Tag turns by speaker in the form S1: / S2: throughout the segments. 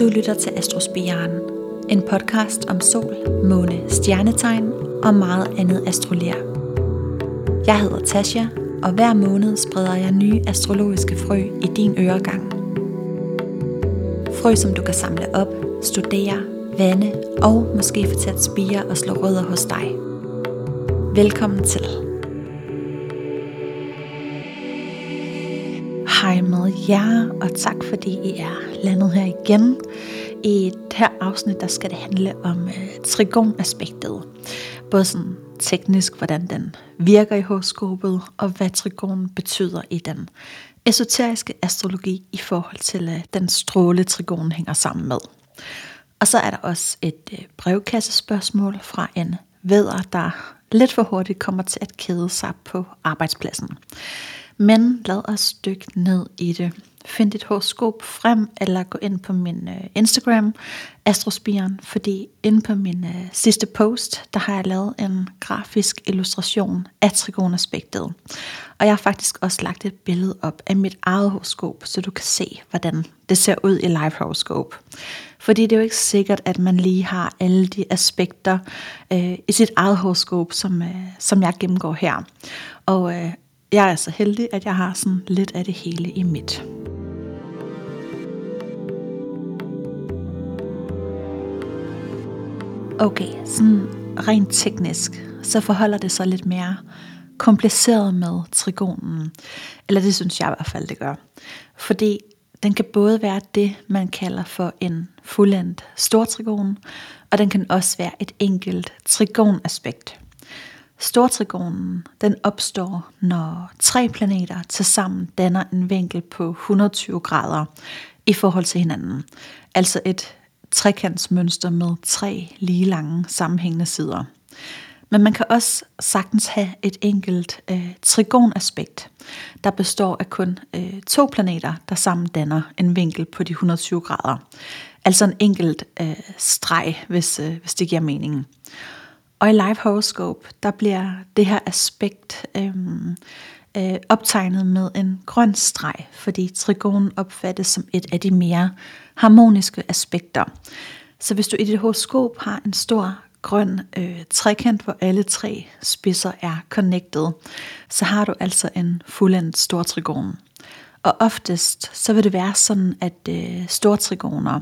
S1: Du lytter til Astrospiren, en podcast om sol, måne, stjernetegn og meget andet astrolær. Jeg hedder Tasha, og hver måned spreder jeg nye astrologiske frø i din øregang. Frø, som du kan samle op, studere, vande og måske få til at spire og slå rødder hos dig. Velkommen til. Jer, og tak fordi I er landet her igen. I det her afsnit, der skal det handle om øh, trigonaspektet. Både sådan teknisk, hvordan den virker i horoskopet, og hvad trigon betyder i den esoteriske astrologi i forhold til øh, den stråle trigon hænger sammen med. Og så er der også et øh, brevkassespørgsmål fra en væder, der lidt for hurtigt kommer til at kede sig på arbejdspladsen. Men lad os dykke ned i det. Find dit horoskop frem, eller gå ind på min øh, Instagram, Astrospiren, fordi inde på min øh, sidste post, der har jeg lavet en grafisk illustration af trigonaspektet. Og jeg har faktisk også lagt et billede op af mit eget horoskop, så du kan se, hvordan det ser ud i live horoskop. Fordi det er jo ikke sikkert, at man lige har alle de aspekter øh, i sit eget horoskop, som, øh, som jeg gennemgår her. Og øh, jeg er så heldig, at jeg har sådan lidt af det hele i mit. Okay, sådan rent teknisk, så forholder det sig lidt mere kompliceret med trigonen. Eller det synes jeg i hvert fald, det gør. Fordi den kan både være det, man kalder for en fuldendt stortrigon, og den kan også være et enkelt trigonaspekt. Stortrigonen den opstår, når tre planeter tilsammen danner en vinkel på 120 grader i forhold til hinanden. Altså et trekantsmønster med tre lige lange sammenhængende sider. Men man kan også sagtens have et enkelt øh, trigonaspekt, der består af kun øh, to planeter, der sammen danner en vinkel på de 120 grader. Altså en enkelt øh, streg, hvis, øh, hvis det giver mening. Og i live horoscope, der bliver det her aspekt øh, øh, optegnet med en grøn streg, fordi trigon opfattes som et af de mere harmoniske aspekter. Så hvis du i dit horoskop har en stor grøn øh, trekant, hvor alle tre spidser er connected, så har du altså en fuldendt stor trigon. Og oftest så vil det være sådan, at øh, stortrigoner,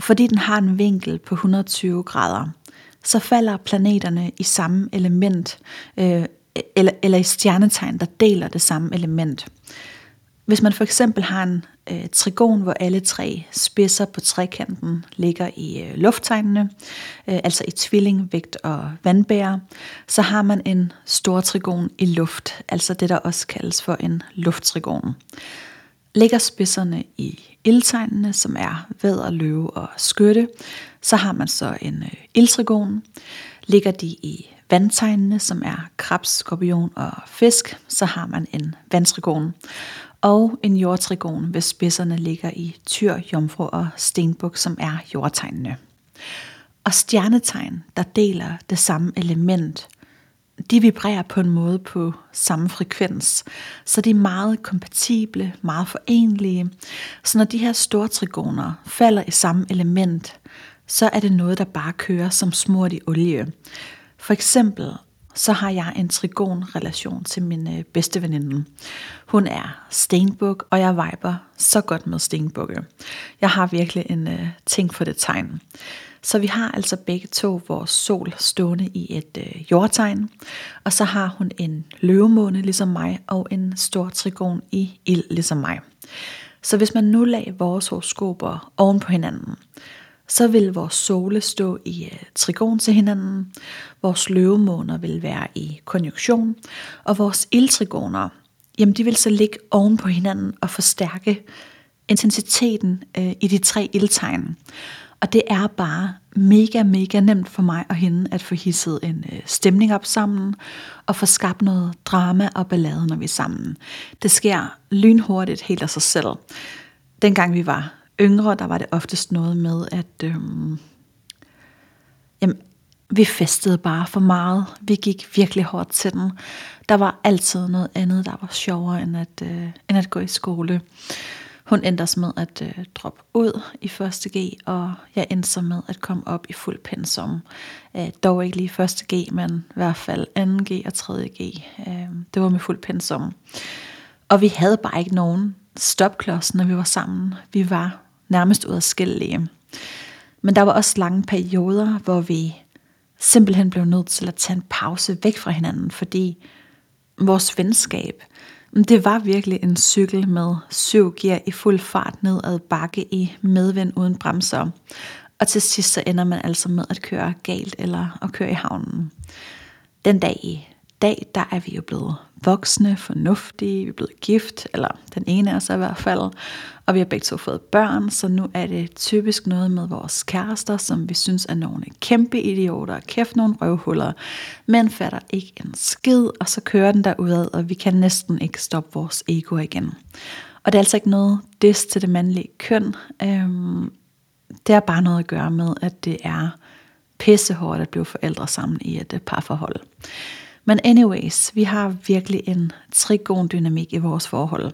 S1: fordi den har en vinkel på 120 grader, så falder planeterne i samme element, øh, eller, eller i stjernetegn, der deler det samme element. Hvis man for eksempel har en øh, trigon, hvor alle tre spidser på trekanten ligger i øh, lufttegnene, øh, altså i tvilling, vægt og vandbærer, så har man en stor trigon i luft, altså det der også kaldes for en lufttrigon. Ligger spidserne i ildtegnene, som er vædder, løve og skytte, så har man så en øh, ildtrigon. Ligger de i vandtegnene, som er krebs, skorpion og fisk, så har man en vandtrigon. Og en jordtrigon, hvis spidserne ligger i tyr, jomfru og stenbuk, som er jordtegnene. Og stjernetegn, der deler det samme element, de vibrerer på en måde på samme frekvens. Så de er meget kompatible, meget forenlige. Så når de her store trigoner falder i samme element, så er det noget, der bare kører som smurt i olie. For eksempel så har jeg en trigon-relation til min øh, bedste veninde. Hun er stenbuk, og jeg viber så godt med stenbukke. Jeg har virkelig en uh, ting for det tegn. Så vi har altså begge to vores sol stående i et øh, jordtegn, og så har hun en løvemåne ligesom mig, og en stor trigon i ild ligesom mig. Så hvis man nu lagde vores horoskoper oven på hinanden, så vil vores sole stå i øh, trigon til hinanden, vores løvemåner vil være i konjunktion, og vores ildtrigoner, jamen de vil så ligge oven på hinanden og forstærke intensiteten øh, i de tre ildtegn. Og det er bare mega, mega nemt for mig og hende at få hisset en øh, stemning op sammen, og få skabt noget drama og ballade, når vi er sammen. Det sker lynhurtigt helt af sig selv. Dengang vi var yngre, der var det oftest noget med, at øhm, jamen, vi festede bare for meget. Vi gik virkelig hårdt til den. Der var altid noget andet, der var sjovere end at, øh, end at gå i skole. Hun endte også med at øh, droppe ud i 1.G, og jeg endte så med at komme op i fuld pensum. Øh, dog ikke lige 1.G, men i hvert fald 2.G og 3.G. Øh, det var med fuld pensum. Og vi havde bare ikke nogen stopklods, når vi var sammen. Vi var nærmest uadskillelige. Men der var også lange perioder, hvor vi simpelthen blev nødt til at tage en pause væk fra hinanden, fordi vores venskab, det var virkelig en cykel med syv gear i fuld fart ned ad bakke i medvind uden bremser. Og til sidst så ender man altså med at køre galt eller at køre i havnen. Den dag i dag, der er vi jo blevet voksne, fornuftige, vi er blevet gift, eller den ene af os i hvert fald, og vi har begge to fået børn, så nu er det typisk noget med vores kærester, som vi synes er nogle kæmpe idioter, kæft nogle røvhuller, men fatter ikke en skid, og så kører den der udad, og vi kan næsten ikke stoppe vores ego igen. Og det er altså ikke noget des til det mandlige køn, øhm, det har bare noget at gøre med, at det er pissehårdt at blive forældre sammen i et parforhold. Men anyways, vi har virkelig en trigon-dynamik i vores forhold.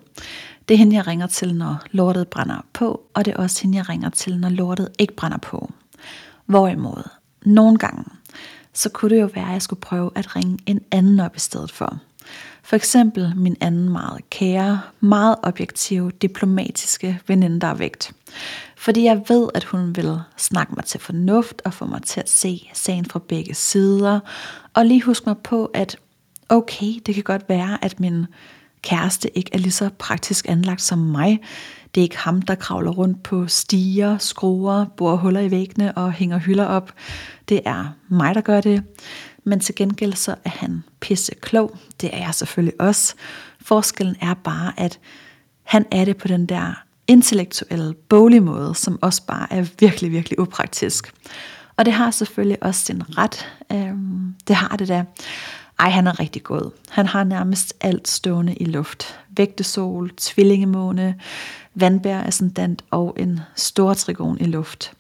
S1: Det er hende, jeg ringer til, når lortet brænder på, og det er også hende, jeg ringer til, når lortet ikke brænder på. Hvorimod, nogle gange, så kunne det jo være, at jeg skulle prøve at ringe en anden op i stedet for. For eksempel min anden meget kære, meget objektive, diplomatiske veninde, der er vægt. Fordi jeg ved, at hun vil snakke mig til fornuft og få mig til at se sagen fra begge sider. Og lige huske mig på, at okay, det kan godt være, at min kæreste ikke er lige så praktisk anlagt som mig. Det er ikke ham, der kravler rundt på stiger, skruer, borer huller i væggene og hænger hylder op. Det er mig, der gør det. Men til gengæld så er han pisse klog. Det er jeg selvfølgelig også. Forskellen er bare, at han er det på den der intellektuelle, boglige måde, som også bare er virkelig, virkelig upraktisk. Og det har selvfølgelig også sin ret. Øhm, det har det da. Ej, han er rigtig god. Han har nærmest alt stående i luft. Vægtesol, tvillingemåne, vandbær ascendant og en stor trigon i luft.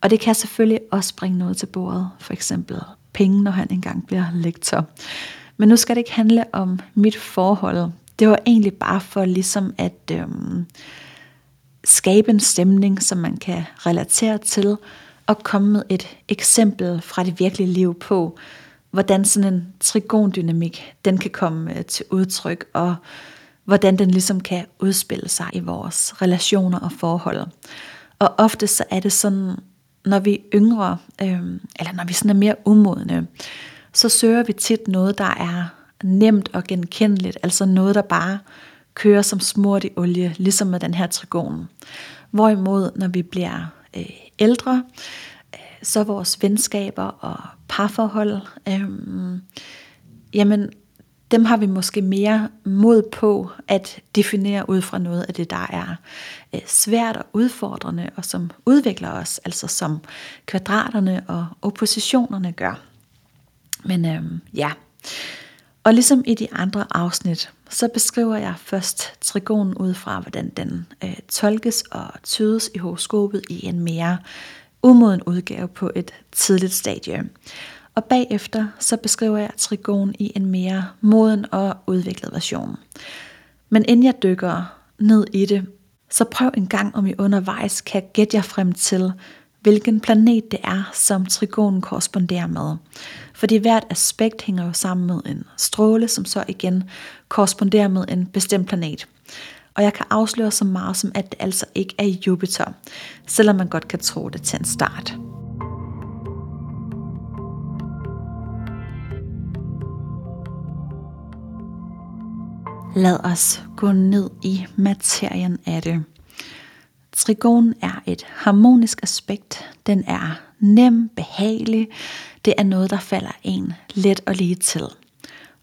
S1: Og det kan selvfølgelig også bringe noget til bordet, for eksempel penge, når han engang bliver lektor. Men nu skal det ikke handle om mit forhold. Det var egentlig bare for ligesom at øhm, skabe en stemning, som man kan relatere til, og komme med et eksempel fra det virkelige liv på, hvordan sådan en trigondynamik, den kan komme øh, til udtryk, og hvordan den ligesom kan udspille sig i vores relationer og forhold. Og ofte så er det sådan, når vi er yngre, øh, eller når vi sådan er mere umodne, så søger vi tit noget, der er nemt og genkendeligt, altså noget, der bare kører som smurt i olie, ligesom med den her trigon. Hvorimod, når vi bliver øh, ældre, øh, så vores venskaber og parforhold, øh, jamen dem har vi måske mere mod på at definere ud fra noget af det, der er øh, svært og udfordrende, og som udvikler os, altså som kvadraterne og oppositionerne gør. Men øhm, ja, og ligesom i de andre afsnit, så beskriver jeg først trigonen ud fra, hvordan den øh, tolkes og tydes i horoskopet i en mere umoden udgave på et tidligt stadie. Og bagefter så beskriver jeg trigon i en mere moden og udviklet version. Men inden jeg dykker ned i det, så prøv en gang om I undervejs kan gætte jer frem til, hvilken planet det er, som trigonen korresponderer med. Fordi hvert aspekt hænger jo sammen med en stråle, som så igen korresponderer med en bestemt planet. Og jeg kan afsløre så meget som, at det altså ikke er Jupiter, selvom man godt kan tro det til en start. Lad os gå ned i materien af det. Trigon er et harmonisk aspekt. Den er nem, behagelig. Det er noget, der falder en let og lige til.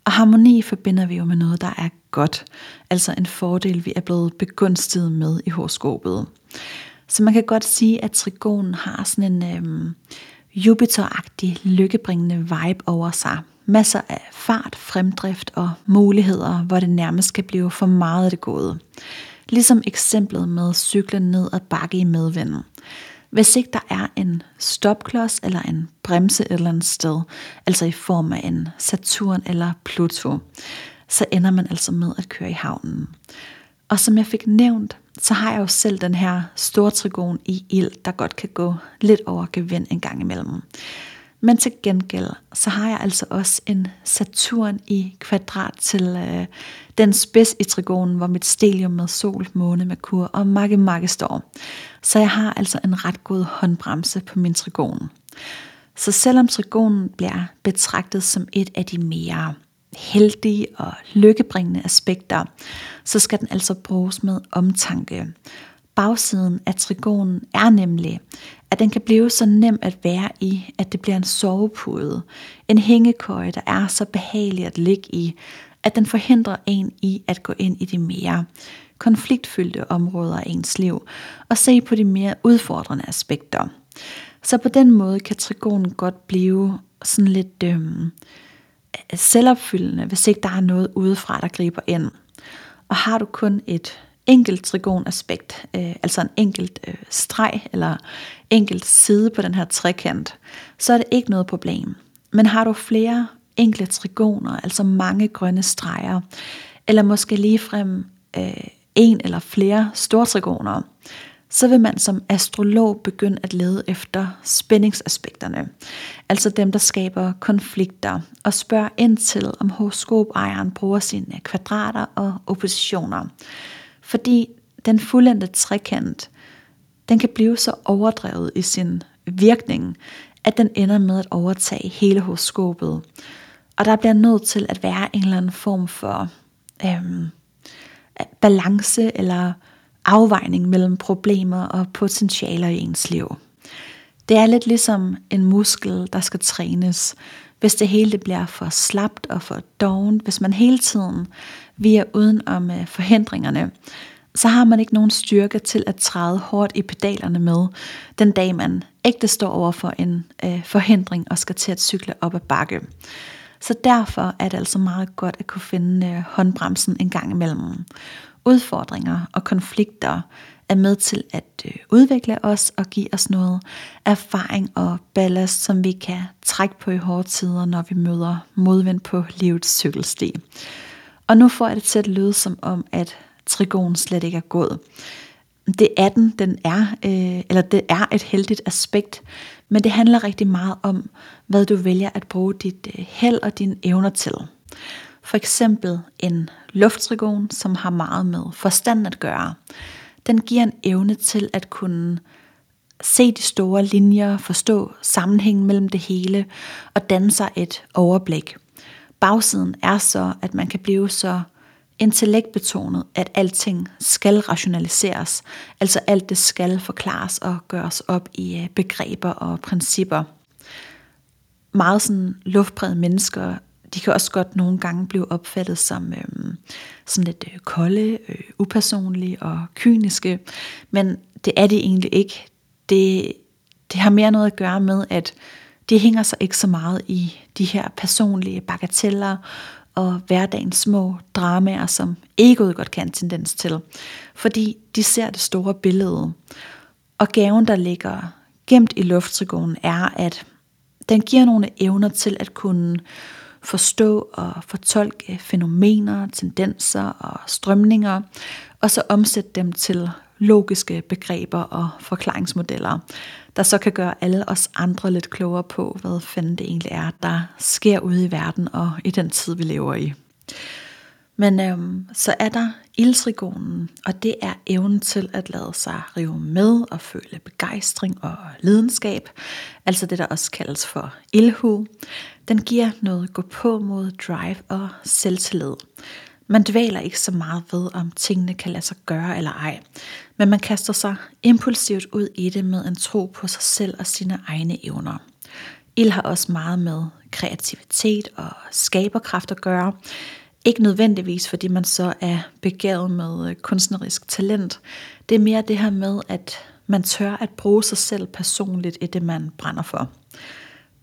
S1: Og harmoni forbinder vi jo med noget, der er godt. Altså en fordel, vi er blevet begunstiget med i horoskopet. Så man kan godt sige, at trigonen har sådan en øhm, Jupiter-agtig, lykkebringende vibe over sig. Masser af fart, fremdrift og muligheder, hvor det nærmest kan blive for meget af det gode. Ligesom eksemplet med cyklen ned ad bakke i medvinden. Hvis ikke der er en stopklods eller en bremse et eller andet sted, altså i form af en Saturn eller Pluto, så ender man altså med at køre i havnen. Og som jeg fik nævnt, så har jeg jo selv den her store trigon i ild, der godt kan gå lidt over gevind en gang imellem. Men til gengæld, så har jeg altså også en Saturn i kvadrat til øh, den spids i trigonen, hvor mit stelium med sol, måne, merkur og makke makke står. Så jeg har altså en ret god håndbremse på min trigon. Så selvom trigonen bliver betragtet som et af de mere heldige og lykkebringende aspekter, så skal den altså bruges med omtanke. Bagsiden af trigonen er nemlig, at den kan blive så nem at være i, at det bliver en sovepude, en hængekøje, der er så behagelig at ligge i, at den forhindrer en i at gå ind i de mere konfliktfyldte områder af ens liv og se på de mere udfordrende aspekter. Så på den måde kan trigonen godt blive sådan lidt øh, selvopfyldende, hvis ikke der er noget udefra, der griber ind. Og har du kun et enkelt trigonaspekt, øh, altså en enkelt øh, streg eller enkelt side på den her trekant, så er det ikke noget problem. Men har du flere enkle trigoner, altså mange grønne streger, eller måske ligefrem øh, en eller flere store trigoner, så vil man som astrolog begynde at lede efter spændingsaspekterne, altså dem, der skaber konflikter, og spørge ind til, om horoskopejeren bruger sine kvadrater og oppositioner. Fordi den fuldendte trekant, den kan blive så overdrevet i sin virkning, at den ender med at overtage hele horoskopet. Og der bliver nødt til at være en eller anden form for øhm, balance eller afvejning mellem problemer og potentialer i ens liv. Det er lidt ligesom en muskel, der skal trænes. Hvis det hele bliver for slapt og for dovent, hvis man hele tiden vi er uden om øh, forhindringerne, så har man ikke nogen styrke til at træde hårdt i pedalerne med, den dag man ægte står over for en øh, forhindring og skal til at cykle op ad bakke. Så derfor er det altså meget godt at kunne finde øh, håndbremsen en gang imellem. Udfordringer og konflikter er med til at øh, udvikle os og give os noget erfaring og ballast, som vi kan trække på i hårde tider, når vi møder modvind på livets cykelsti. Og nu får jeg det til at lyde som om, at trigon slet ikke er gået. Det er den, den er, øh, eller det er et heldigt aspekt, men det handler rigtig meget om, hvad du vælger at bruge dit øh, held og dine evner til. For eksempel en lufttrigon, som har meget med forstand at gøre. Den giver en evne til at kunne se de store linjer, forstå sammenhængen mellem det hele og danne sig et overblik. Bagsiden er så, at man kan blive så intellektbetonet, at alting skal rationaliseres, altså alt det skal forklares og gøres op i øh, begreber og principper. Meget sådan luftbrede mennesker, de kan også godt nogle gange blive opfattet som øhm, sådan lidt øh, kolde, øh, upersonlige og kyniske, men det er det egentlig ikke. Det, det har mere noget at gøre med, at de hænger sig ikke så meget i de her personlige bagateller og hverdagens små dramaer, som egoet godt kan en tendens til. Fordi de ser det store billede. Og gaven, der ligger gemt i lufttrigonen, er, at den giver nogle evner til at kunne forstå og fortolke fænomener, tendenser og strømninger, og så omsætte dem til logiske begreber og forklaringsmodeller, der så kan gøre alle os andre lidt klogere på, hvad fanden det egentlig er, der sker ude i verden og i den tid, vi lever i. Men øhm, så er der ildtrigonen, og det er evnen til at lade sig rive med og føle begejstring og lidenskab, altså det, der også kaldes for ildhu. Den giver noget gå på mod drive og selvtillid. Man dvæler ikke så meget ved, om tingene kan lade sig gøre eller ej, men man kaster sig impulsivt ud i det med en tro på sig selv og sine egne evner. Ild har også meget med kreativitet og skaberkraft at gøre. Ikke nødvendigvis, fordi man så er begavet med øh, kunstnerisk talent. Det er mere det her med, at man tør at bruge sig selv personligt i det, man brænder for.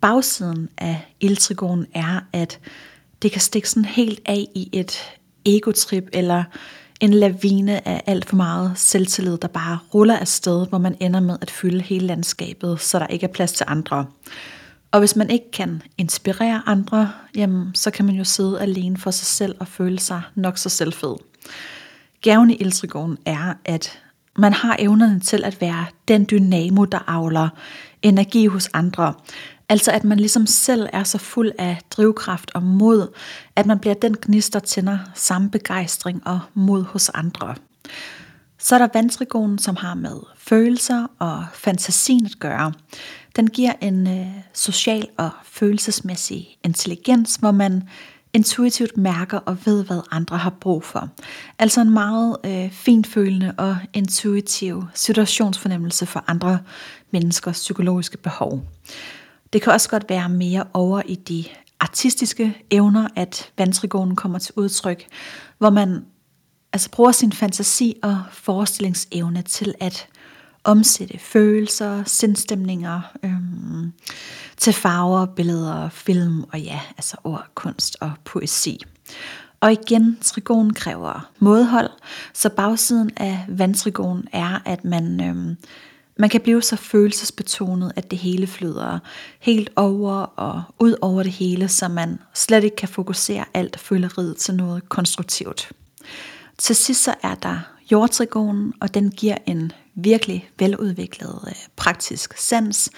S1: Bagsiden af ildtrigonen er, at det kan stikke sådan helt af i et egotrip eller en lavine af alt for meget selvtillid, der bare ruller afsted, hvor man ender med at fylde hele landskabet, så der ikke er plads til andre. Og hvis man ikke kan inspirere andre, jamen, så kan man jo sidde alene for sig selv og føle sig nok så selvfed. gaven i ildtrigonen er, at man har evnerne til at være den dynamo, der avler energi hos andre. Altså at man ligesom selv er så fuld af drivkraft og mod, at man bliver den gnist, der tænder samme begejstring og mod hos andre. Så er der vandtrigonen, som har med følelser og fantasien at gøre. Den giver en øh, social og følelsesmæssig intelligens, hvor man intuitivt mærker og ved, hvad andre har brug for. Altså en meget øh, finfølende og intuitiv situationsfornemmelse for andre menneskers psykologiske behov. Det kan også godt være mere over i de artistiske evner, at vandtrigonen kommer til udtryk, hvor man altså bruger sin fantasi og forestillingsevne til at omsætte følelser, sindstemninger øhm, til farver, billeder, film og ja, altså ord, kunst og poesi. Og igen, trigonen kræver modhold, så bagsiden af vandtrigonen er, at man, øhm, man kan blive så følelsesbetonet, at det hele flyder helt over og ud over det hele, så man slet ikke kan fokusere alt føleriet til noget konstruktivt. Til sidst så er der jordtrigonen, og den giver en virkelig veludviklet øh, praktisk sans,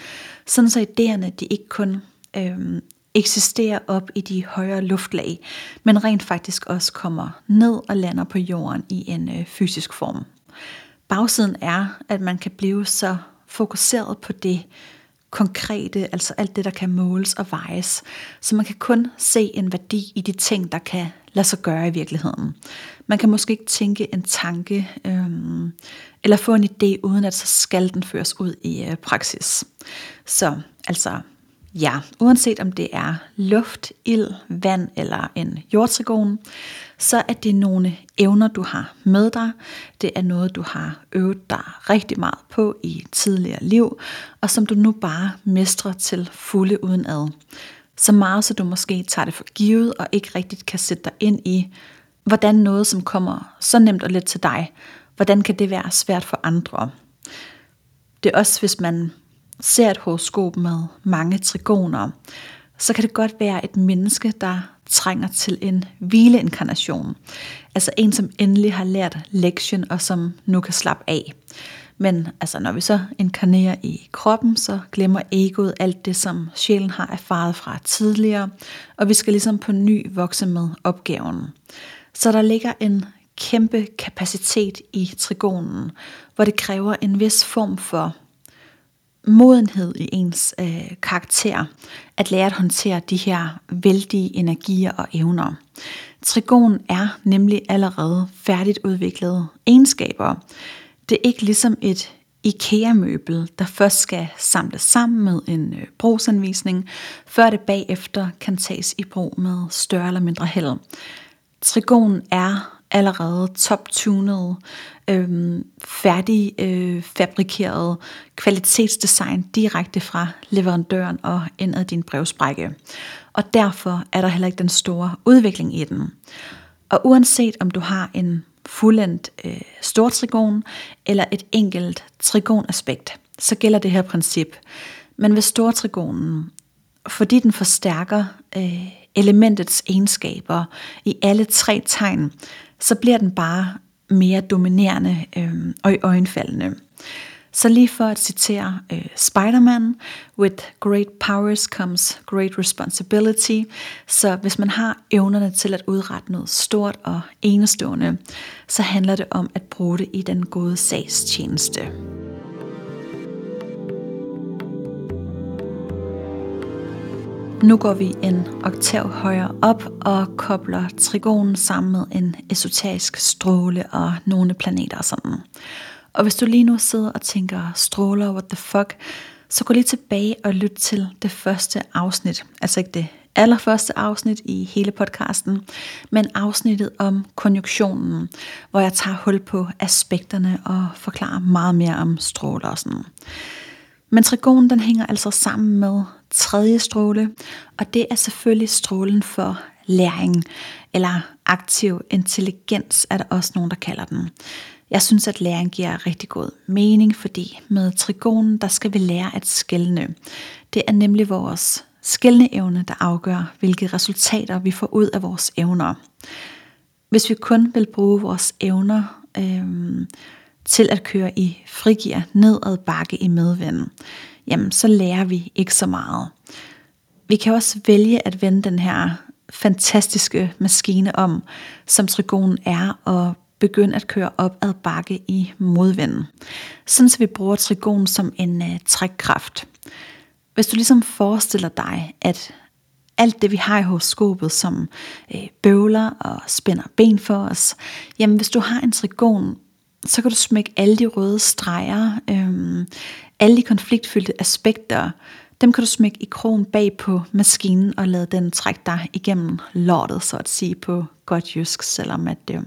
S1: sådan så idéerne de ikke kun øh, eksisterer op i de højere luftlag, men rent faktisk også kommer ned og lander på jorden i en øh, fysisk form. Bagsiden er, at man kan blive så fokuseret på det konkrete, altså alt det, der kan måles og vejes, så man kan kun se en værdi i de ting, der kan lade sig gøre i virkeligheden. Man kan måske ikke tænke en tanke, øhm, eller få en idé, uden at så skal den føres ud i øh, praksis. Så altså, ja, uanset om det er luft, ild, vand eller en jordtrigon, så er det nogle evner, du har med dig. Det er noget, du har øvet dig rigtig meget på i tidligere liv, og som du nu bare mestrer til fulde uden ad. Så meget, så du måske tager det for givet og ikke rigtigt kan sætte dig ind i, hvordan noget, som kommer så nemt og let til dig, hvordan kan det være svært for andre? Det er også, hvis man ser et horoskop med mange trigoner, så kan det godt være et menneske, der trænger til en hvileinkarnation. Altså en, som endelig har lært lektion, og som nu kan slappe af. Men altså, når vi så inkarnerer i kroppen, så glemmer egoet alt det, som sjælen har erfaret fra tidligere, og vi skal ligesom på ny vokse med opgaven. Så der ligger en kæmpe kapacitet i trigonen, hvor det kræver en vis form for modenhed i ens øh, karakter, at lære at håndtere de her vældige energier og evner. Trigon er nemlig allerede færdigt udviklede egenskaber. Det er ikke ligesom et IKEA-møbel, der først skal samles sammen med en øh, brugsanvisning, før det bagefter kan tages i brug med større eller mindre held. Trigon er allerede top-tunet, øh, færdig øh, fabrikeret kvalitetsdesign direkte fra leverandøren og ind ad din brevsprække. Og derfor er der heller ikke den store udvikling i den. Og uanset om du har en fuldendt øh, stortrigon eller et enkelt trigonaspekt, så gælder det her princip. Men ved stortrigonen, fordi den forstærker øh, elementets egenskaber i alle tre tegn, så bliver den bare mere dominerende øh, og i øjenfaldende. Så lige for at citere øh, Spider-Man, with great powers comes great responsibility. Så hvis man har evnerne til at udrette noget stort og enestående, så handler det om at bruge det i den gode sags tjeneste. Nu går vi en oktav højere op og kobler trigonen sammen med en esoterisk stråle og nogle planeter og sådan. Og hvis du lige nu sidder og tænker stråler, what the fuck, så gå lige tilbage og lyt til det første afsnit. Altså ikke det allerførste afsnit i hele podcasten, men afsnittet om konjunktionen, hvor jeg tager hul på aspekterne og forklarer meget mere om stråler og sådan. Men trigonen den hænger altså sammen med tredje stråle, og det er selvfølgelig strålen for læring, eller aktiv intelligens er der også nogen, der kalder den. Jeg synes, at læring giver rigtig god mening, fordi med trigonen, der skal vi lære at skælne. Det er nemlig vores skældneevne, der afgør, hvilke resultater vi får ud af vores evner. hvis vi kun vil bruge vores evner øh, til at køre i frigear nedad bakke i medvind, jamen så lærer vi ikke så meget. Vi kan også vælge at vende den her fantastiske maskine om, som trigonen er, og begynde at køre op ad bakke i modvinden. Sådan så vi bruger trigonen som en uh, trækkraft. Hvis du ligesom forestiller dig, at alt det vi har i horoskopet, som øh, bøvler og spænder ben for os, jamen hvis du har en trigon, så kan du smække alle de røde streger, øh, alle de konfliktfyldte aspekter, dem kan du smække i krogen bag på maskinen og lade den trække dig igennem lortet, så at sige på godt jysk, selvom at, øh,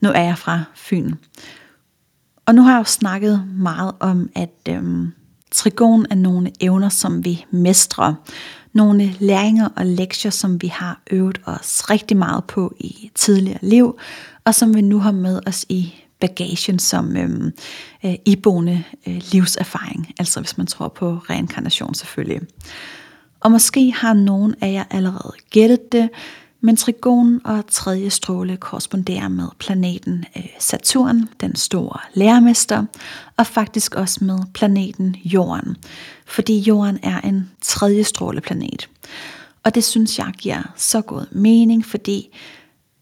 S1: nu er jeg fra Fyn. Og nu har jeg jo snakket meget om, at øh, trigon er nogle evner, som vi mestrer. Nogle læringer og lektier, som vi har øvet os rigtig meget på i tidligere liv, og som vi nu har med os i bagagen som øhm, øh, iboende øh, livserfaring, altså hvis man tror på reinkarnation selvfølgelig. Og måske har nogen af jer allerede gættet det, men trigon og tredje stråle korresponderer med planeten øh, Saturn, den store lærermester, og faktisk også med planeten Jorden, fordi Jorden er en tredje stråleplanet. Og det synes jeg giver så god mening, fordi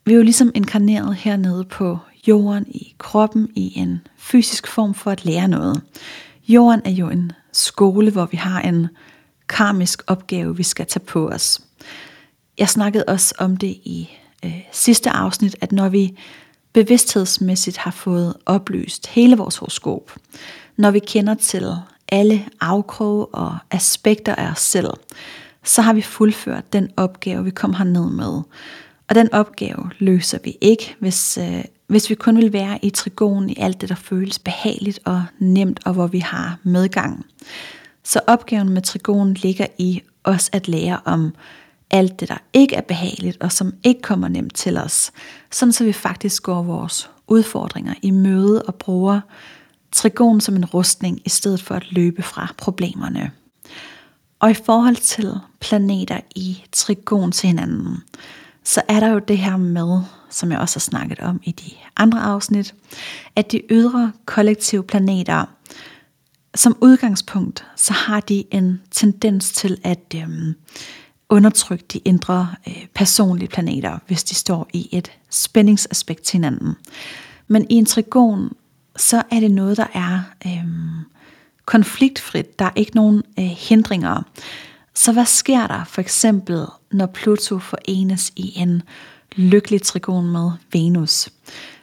S1: vi er jo ligesom inkarneret hernede på jorden i kroppen i en fysisk form for at lære noget. Jorden er jo en skole, hvor vi har en karmisk opgave, vi skal tage på os. Jeg snakkede også om det i øh, sidste afsnit, at når vi bevidsthedsmæssigt har fået oplyst hele vores horoskop, når vi kender til alle afkroge og aspekter af os selv, så har vi fuldført den opgave, vi kom herned med. Og den opgave løser vi ikke, hvis, øh, hvis vi kun vil være i trigonen i alt det, der føles behageligt og nemt, og hvor vi har medgang. Så opgaven med trigonen ligger i os at lære om alt det, der ikke er behageligt, og som ikke kommer nemt til os, sådan så vi faktisk går vores udfordringer i møde og bruger trigon som en rustning, i stedet for at løbe fra problemerne. Og i forhold til planeter i trigon til hinanden, så er der jo det her med, som jeg også har snakket om i de andre afsnit, at de ydre kollektive planeter, som udgangspunkt, så har de en tendens til at øhm, undertrykke de indre øh, personlige planeter, hvis de står i et spændingsaspekt til hinanden. Men i en trigon, så er det noget, der er øhm, konfliktfrit. Der er ikke nogen øh, hindringer. Så hvad sker der for eksempel, når Pluto forenes i en lykkelig trigon med Venus?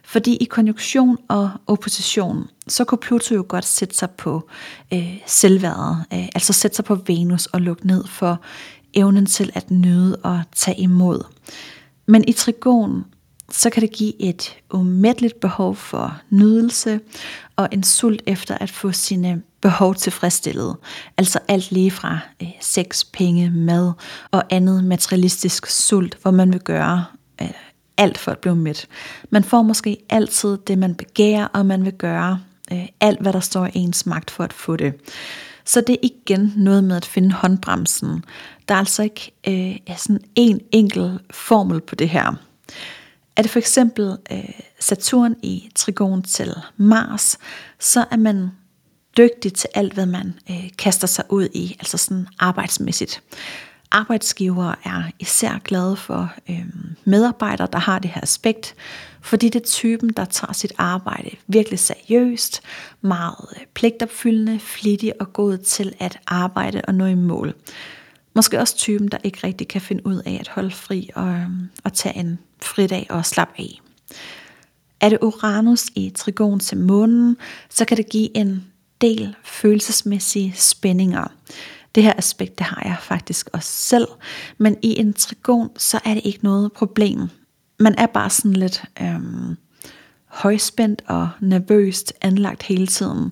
S1: Fordi i konjunktion og opposition, så kunne Pluto jo godt sætte sig på øh, selvværdet, øh, altså sætte sig på Venus og lukke ned for evnen til at nyde og tage imod. Men i trigon, så kan det give et umætteligt behov for nydelse og en sult efter at få sine behov tilfredsstillet. Altså alt lige fra øh, sex, penge, mad og andet materialistisk sult, hvor man vil gøre øh, alt for at blive mæt. Man får måske altid det, man begærer, og man vil gøre øh, alt, hvad der står i ens magt for at få det. Så det er igen noget med at finde håndbremsen. Der er altså ikke øh, sådan en enkel formel på det her. Er det for eksempel øh, Saturn i trigon til Mars, så er man dygtig til alt, hvad man øh, kaster sig ud i, altså sådan arbejdsmæssigt. Arbejdsgivere er især glade for øh, medarbejdere, der har det her aspekt, fordi det er typen, der tager sit arbejde virkelig seriøst, meget øh, pligtopfyldende, flittig og god til at arbejde og nå i mål. Måske også typen, der ikke rigtig kan finde ud af at holde fri og, øh, og tage en fridag og slappe af. Er det Uranus i trigon til månen, så kan det give en del følelsesmæssige spændinger. Det her aspekt, det har jeg faktisk også selv, men i en trigon, så er det ikke noget problem. Man er bare sådan lidt øhm, højspændt og nervøst anlagt hele tiden.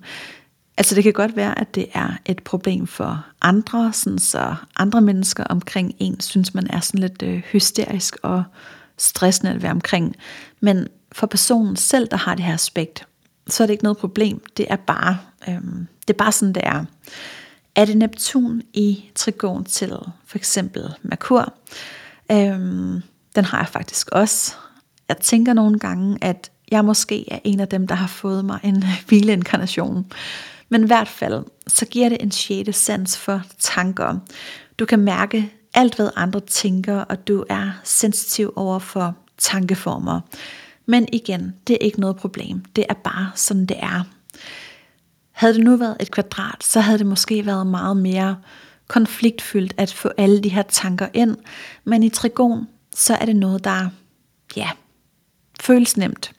S1: Altså det kan godt være, at det er et problem for andre, sådan så andre mennesker omkring en synes, man er sådan lidt øh, hysterisk og stressende at være omkring. Men for personen selv, der har det her aspekt, så er det ikke noget problem. Det er bare, øhm, det er bare sådan, det er. Er det Neptun i trigon til for eksempel Merkur? Øhm, den har jeg faktisk også. Jeg tænker nogle gange, at jeg måske er en af dem, der har fået mig en hvileinkarnation. Men i hvert fald, så giver det en sjette sans for tanker. Du kan mærke alt, hvad andre tænker, og du er sensitiv over for tankeformer. Men igen, det er ikke noget problem. Det er bare sådan, det er. Havde det nu været et kvadrat, så havde det måske været meget mere konfliktfyldt at få alle de her tanker ind. Men i trigon, så er det noget, der ja, føles nemt.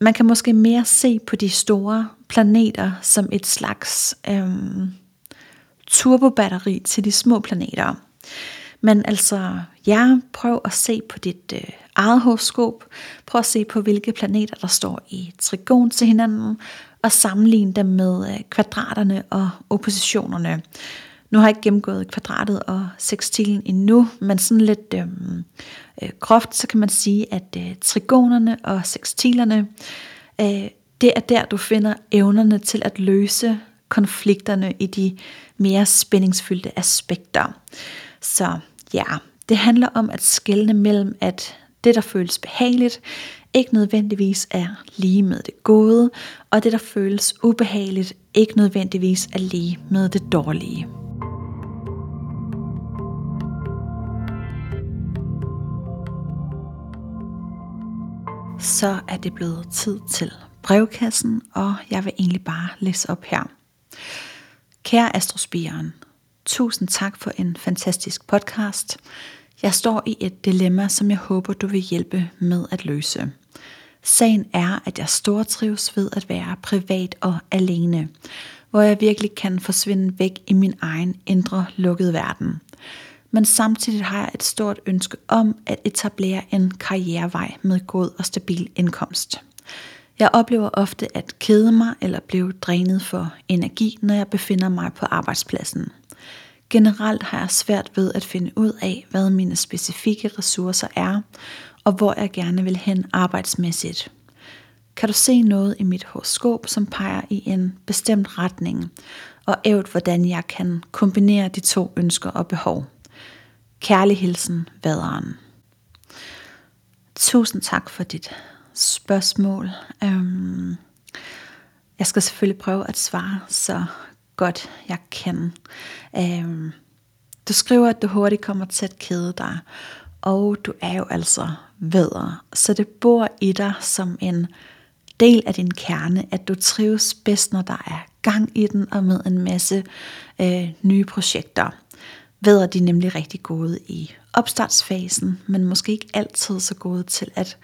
S1: Man kan måske mere se på de store planeter som et slags øhm, turbobatteri til de små planeter. Men altså, ja, prøv at se på dit øh, eget horoskop. Prøv at se på, hvilke planeter, der står i trigon til hinanden, og sammenligne dem med øh, kvadraterne og oppositionerne. Nu har jeg ikke gennemgået kvadratet og sekstilen endnu, men sådan lidt øh, øh, groft, så kan man sige, at øh, trigonerne og sekstilerne, øh, det er der, du finder evnerne til at løse konflikterne i de mere spændingsfyldte aspekter. Så ja, det handler om at skelne mellem, at det, der føles behageligt, ikke nødvendigvis er lige med det gode, og det, der føles ubehageligt, ikke nødvendigvis er lige med det dårlige. Så er det blevet tid til brevkassen, og jeg vil egentlig bare læse op her. Kære Astrospiren, tusind tak for en fantastisk podcast. Jeg står i et dilemma, som jeg håber, du vil hjælpe med at løse. Sagen er, at jeg stortrives ved at være privat og alene, hvor jeg virkelig kan forsvinde væk i min egen indre lukkede verden. Men samtidig har jeg et stort ønske om at etablere en karrierevej med god og stabil indkomst. Jeg oplever ofte at kede mig eller blive drænet for energi, når jeg befinder mig på arbejdspladsen. Generelt har jeg svært ved at finde ud af, hvad mine specifikke ressourcer er, og hvor jeg gerne vil hen arbejdsmæssigt. Kan du se noget i mit horoskop, som peger i en bestemt retning, og ævt, hvordan jeg kan kombinere de to ønsker og behov? Kærlig hilsen, vaderen. Tusind tak for dit spørgsmål. Øhm, jeg skal selvfølgelig prøve at svare så godt jeg kan. Øhm, du skriver, at du hurtigt kommer til at kede dig, og du er jo altså vædder, Så det bor i dig som en del af din kerne, at du trives bedst, når der er gang i den, og med en masse øh, nye projekter. Vædder de er nemlig rigtig gode i opstartsfasen, men måske ikke altid så gode til at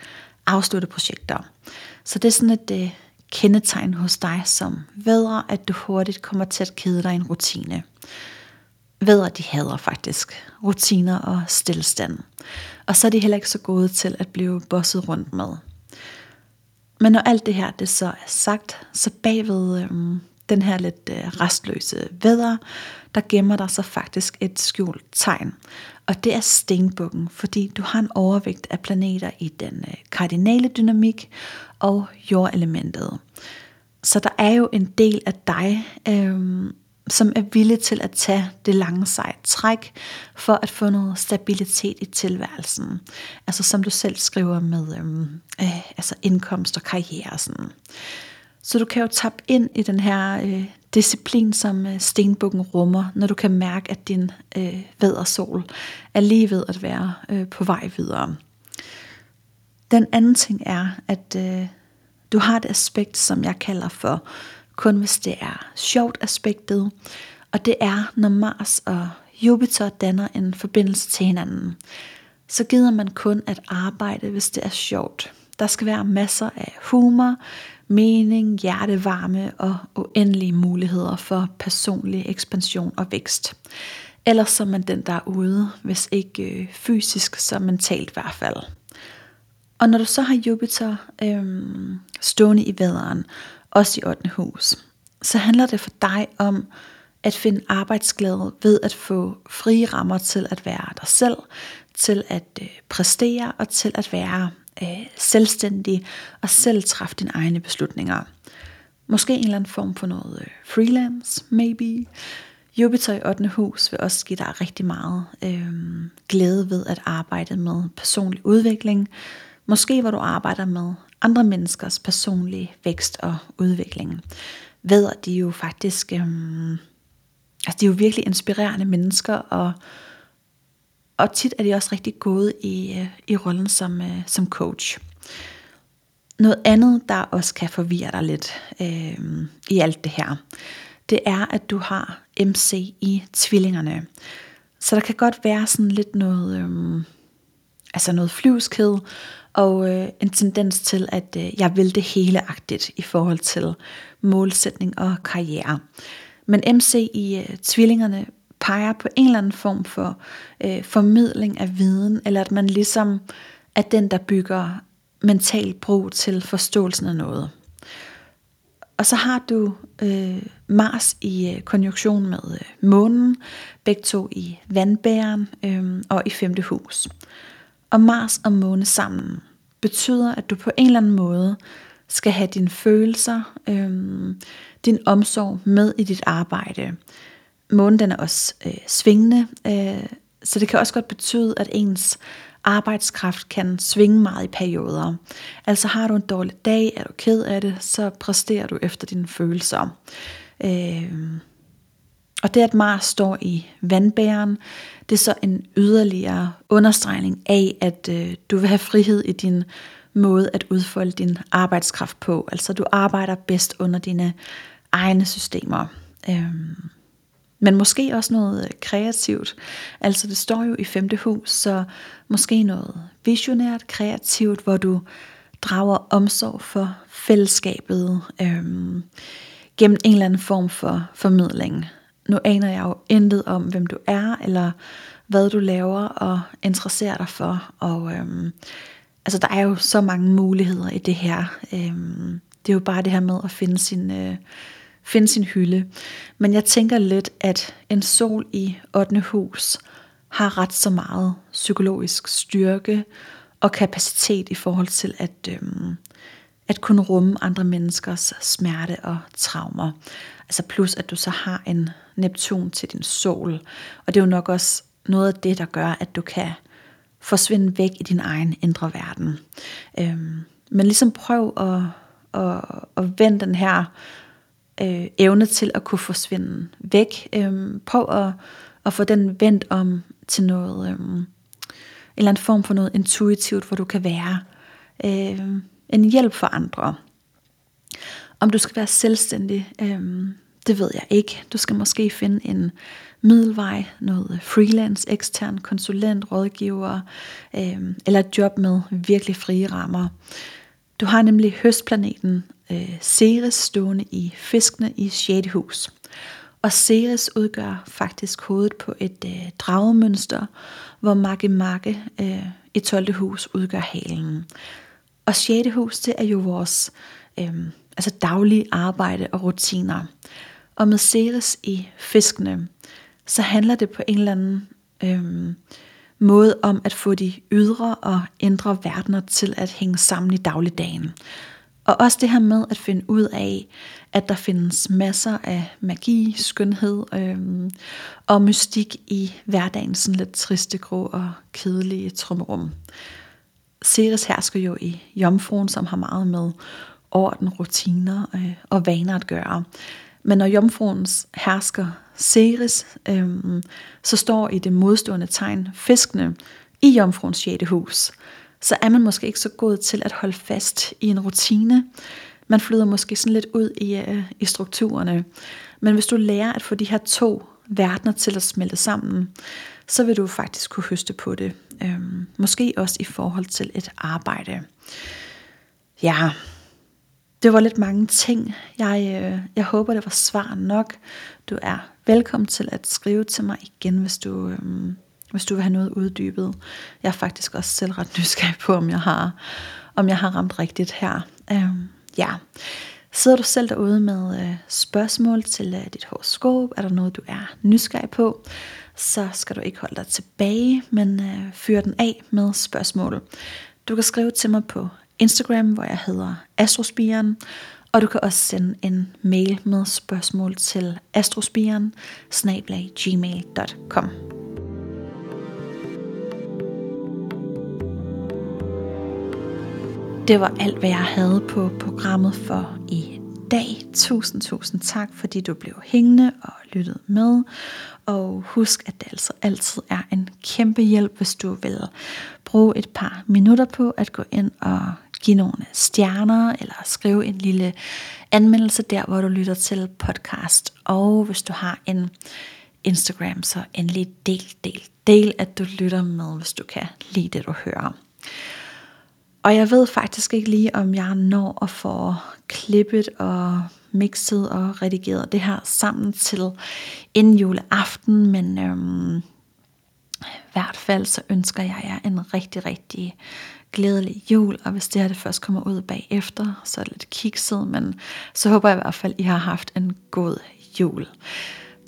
S1: afslutte projekter. Så det er sådan et øh, kendetegn hos dig som vædrer, at du hurtigt kommer til at kede dig i en rutine. Vædrer, de hader faktisk rutiner og stillestand. Og så er de heller ikke så gode til at blive bosset rundt med. Men når alt det her det så er sagt, så bagved øhm, den her lidt øh, restløse vædder, der gemmer der sig faktisk et skjult tegn. Og det er stenbukken, fordi du har en overvægt af planeter i den øh, kardinale dynamik og jordelementet. Så der er jo en del af dig, øhm, som er villig til at tage det lange sejt træk for at få noget stabilitet i tilværelsen. Altså som du selv skriver med øhm, øh, altså indkomst og karriere. Sådan. Så du kan jo tappe ind i den her øh, disciplin, som øh, stenbukken rummer, når du kan mærke, at din øh, vædersol er lige ved at være øh, på vej videre. Den anden ting er, at øh, du har et aspekt, som jeg kalder for kun hvis det er sjovt aspektet, og det er, når Mars og Jupiter danner en forbindelse til hinanden. Så gider man kun at arbejde, hvis det er sjovt. Der skal være masser af humor, mening, hjertevarme og uendelige muligheder for personlig ekspansion og vækst. Ellers så er man den, der er ude, hvis ikke øh, fysisk, så mentalt i hvert fald. Og når du så har Jupiter øhm, stående i vaderen, også i 8. hus, så handler det for dig om at finde arbejdsglæde ved at få frie rammer til at være dig selv, til at øh, præstere og til at være øh, selvstændig og selv træffe dine egne beslutninger. Måske en eller anden form for noget øh, freelance, maybe. Jupiter i 8. hus vil også give dig rigtig meget øh, glæde ved at arbejde med personlig udvikling, Måske hvor du arbejder med andre menneskers personlige vækst og udvikling. Ved at de jo faktisk, øh, altså de er jo virkelig inspirerende mennesker, og, og tit er de også rigtig gode i, øh, i rollen som, øh, som coach. Noget andet, der også kan forvirre dig lidt øh, i alt det her, det er, at du har MC i tvillingerne. Så der kan godt være sådan lidt noget, øh, altså noget flyvskhed, og øh, en tendens til, at øh, jeg vil det heleagtigt i forhold til målsætning og karriere. Men MC i øh, tvillingerne peger på en eller anden form for øh, formidling af viden, eller at man ligesom er den, der bygger mental bro til forståelsen af noget. Og så har du øh, Mars i øh, konjunktion med øh, månen, begge to i vandbæren øh, og i femte hus. Og Mars og måne sammen betyder, at du på en eller anden måde skal have dine følelser, øh, din omsorg med i dit arbejde. Månen den er også øh, svingende, øh, så det kan også godt betyde, at ens arbejdskraft kan svinge meget i perioder. Altså har du en dårlig dag, er du ked af det, så præsterer du efter dine følelser. Øh, og det at Mars står i vandbæren, det er så en yderligere understregning af, at øh, du vil have frihed i din måde at udfolde din arbejdskraft på. Altså du arbejder bedst under dine egne systemer. Øh, men måske også noget øh, kreativt. Altså det står jo i femte hus, så måske noget visionært, kreativt, hvor du drager omsorg for fællesskabet øhm, gennem en eller anden form for formidling. Nu aner jeg jo intet om, hvem du er, eller hvad du laver og interesserer dig for. Og øhm, altså, der er jo så mange muligheder i det her. Øhm, det er jo bare det her med at finde sin... Øh, finde sin hylde. Men jeg tænker lidt, at en sol i 8. hus har ret så meget psykologisk styrke og kapacitet i forhold til at, øhm, at kunne rumme andre menneskers smerte og traumer. Altså plus at du så har en Neptun til din sol. Og det er jo nok også noget af det, der gør, at du kan forsvinde væk i din egen indre verden. Øhm, men ligesom prøv at, at, at vende den her øh, evne til at kunne forsvinde væk. Øh, på at, at få den vendt om til noget, øh, en eller anden form for noget intuitivt, hvor du kan være øh, en hjælp for andre. Om du skal være selvstændig, øh, det ved jeg ikke. Du skal måske finde en middelvej, noget freelance, ekstern konsulent, rådgiver, øh, eller et job med virkelig frie rammer. Du har nemlig høstplaneten øh, Ceres stående i fiskene i 6. hus. Og Ceres udgør faktisk hovedet på et øh, dragemønster, hvor Magge Magge øh, i 12. hus udgør halen. Og 6. hus, det er jo vores øh, altså daglige arbejde og rutiner. Og med Ceres i fiskene, så handler det på en eller anden øh, måde om at få de ydre og indre verdener til at hænge sammen i dagligdagen. Og også det her med at finde ud af, at der findes masser af magi, skønhed øhm, og mystik i hverdagens sådan lidt triste, grå og kedelige trummerum. Ceres hersker jo i jomfruen, som har meget med orden, rutiner øh, og vaner at gøre. Men når jomfruens hersker Ceres, øhm, så står i det modstående tegn fiskene i jomfruens 6. hus så er man måske ikke så god til at holde fast i en rutine. Man flyder måske sådan lidt ud i, øh, i strukturerne. Men hvis du lærer at få de her to verdener til at smelte sammen, så vil du faktisk kunne høste på det. Øhm, måske også i forhold til et arbejde. Ja, det var lidt mange ting. Jeg, øh, jeg håber, det var svar nok. Du er velkommen til at skrive til mig igen, hvis du, øh, hvis du vil have noget uddybet. Jeg er faktisk også selv ret nysgerrig på, om jeg har, om jeg har ramt rigtigt her. Øhm, ja. Sidder du selv derude med øh, spørgsmål til øh, dit horoskop? Er der noget, du er nysgerrig på? Så skal du ikke holde dig tilbage, men øh, fyr den af med spørgsmål. Du kan skrive til mig på Instagram, hvor jeg hedder Astrospiren, og du kan også sende en mail med spørgsmål til astrospiren gmail.com. Det var alt, hvad jeg havde på programmet for i dag. Tusind, tusind tak, fordi du blev hængende og lyttede med. Og husk, at det altså altid er en kæmpe hjælp, hvis du vil bruge et par minutter på at gå ind og give nogle stjerner, eller skrive en lille anmeldelse der, hvor du lytter til podcast. Og hvis du har en Instagram, så endelig del, del, del, at du lytter med, hvis du kan lide det, du hører. Og jeg ved faktisk ikke lige, om jeg når at få klippet og mixet og redigeret det her sammen til inden juleaften, men øhm, i hvert fald så ønsker jeg jer en rigtig, rigtig glædelig jul, og hvis det her det først kommer ud bagefter, så er det lidt kikset, men så håber jeg i hvert fald, I har haft en god jul.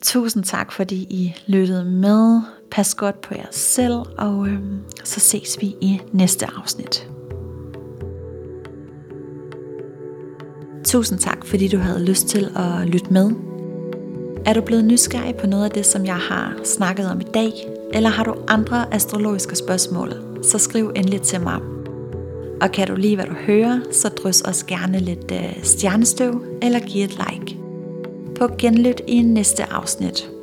S1: Tusind tak, fordi I lyttede med. Pas godt på jer selv, og øhm, så ses vi i næste afsnit. Tusind tak, fordi du havde lyst til at lytte med. Er du blevet nysgerrig på noget af det, som jeg har snakket om i dag, eller har du andre astrologiske spørgsmål, så skriv endelig til mig. Og kan du lide, hvad du hører, så drys os gerne lidt øh, stjernestøv eller giv et like. På genlyt i næste afsnit.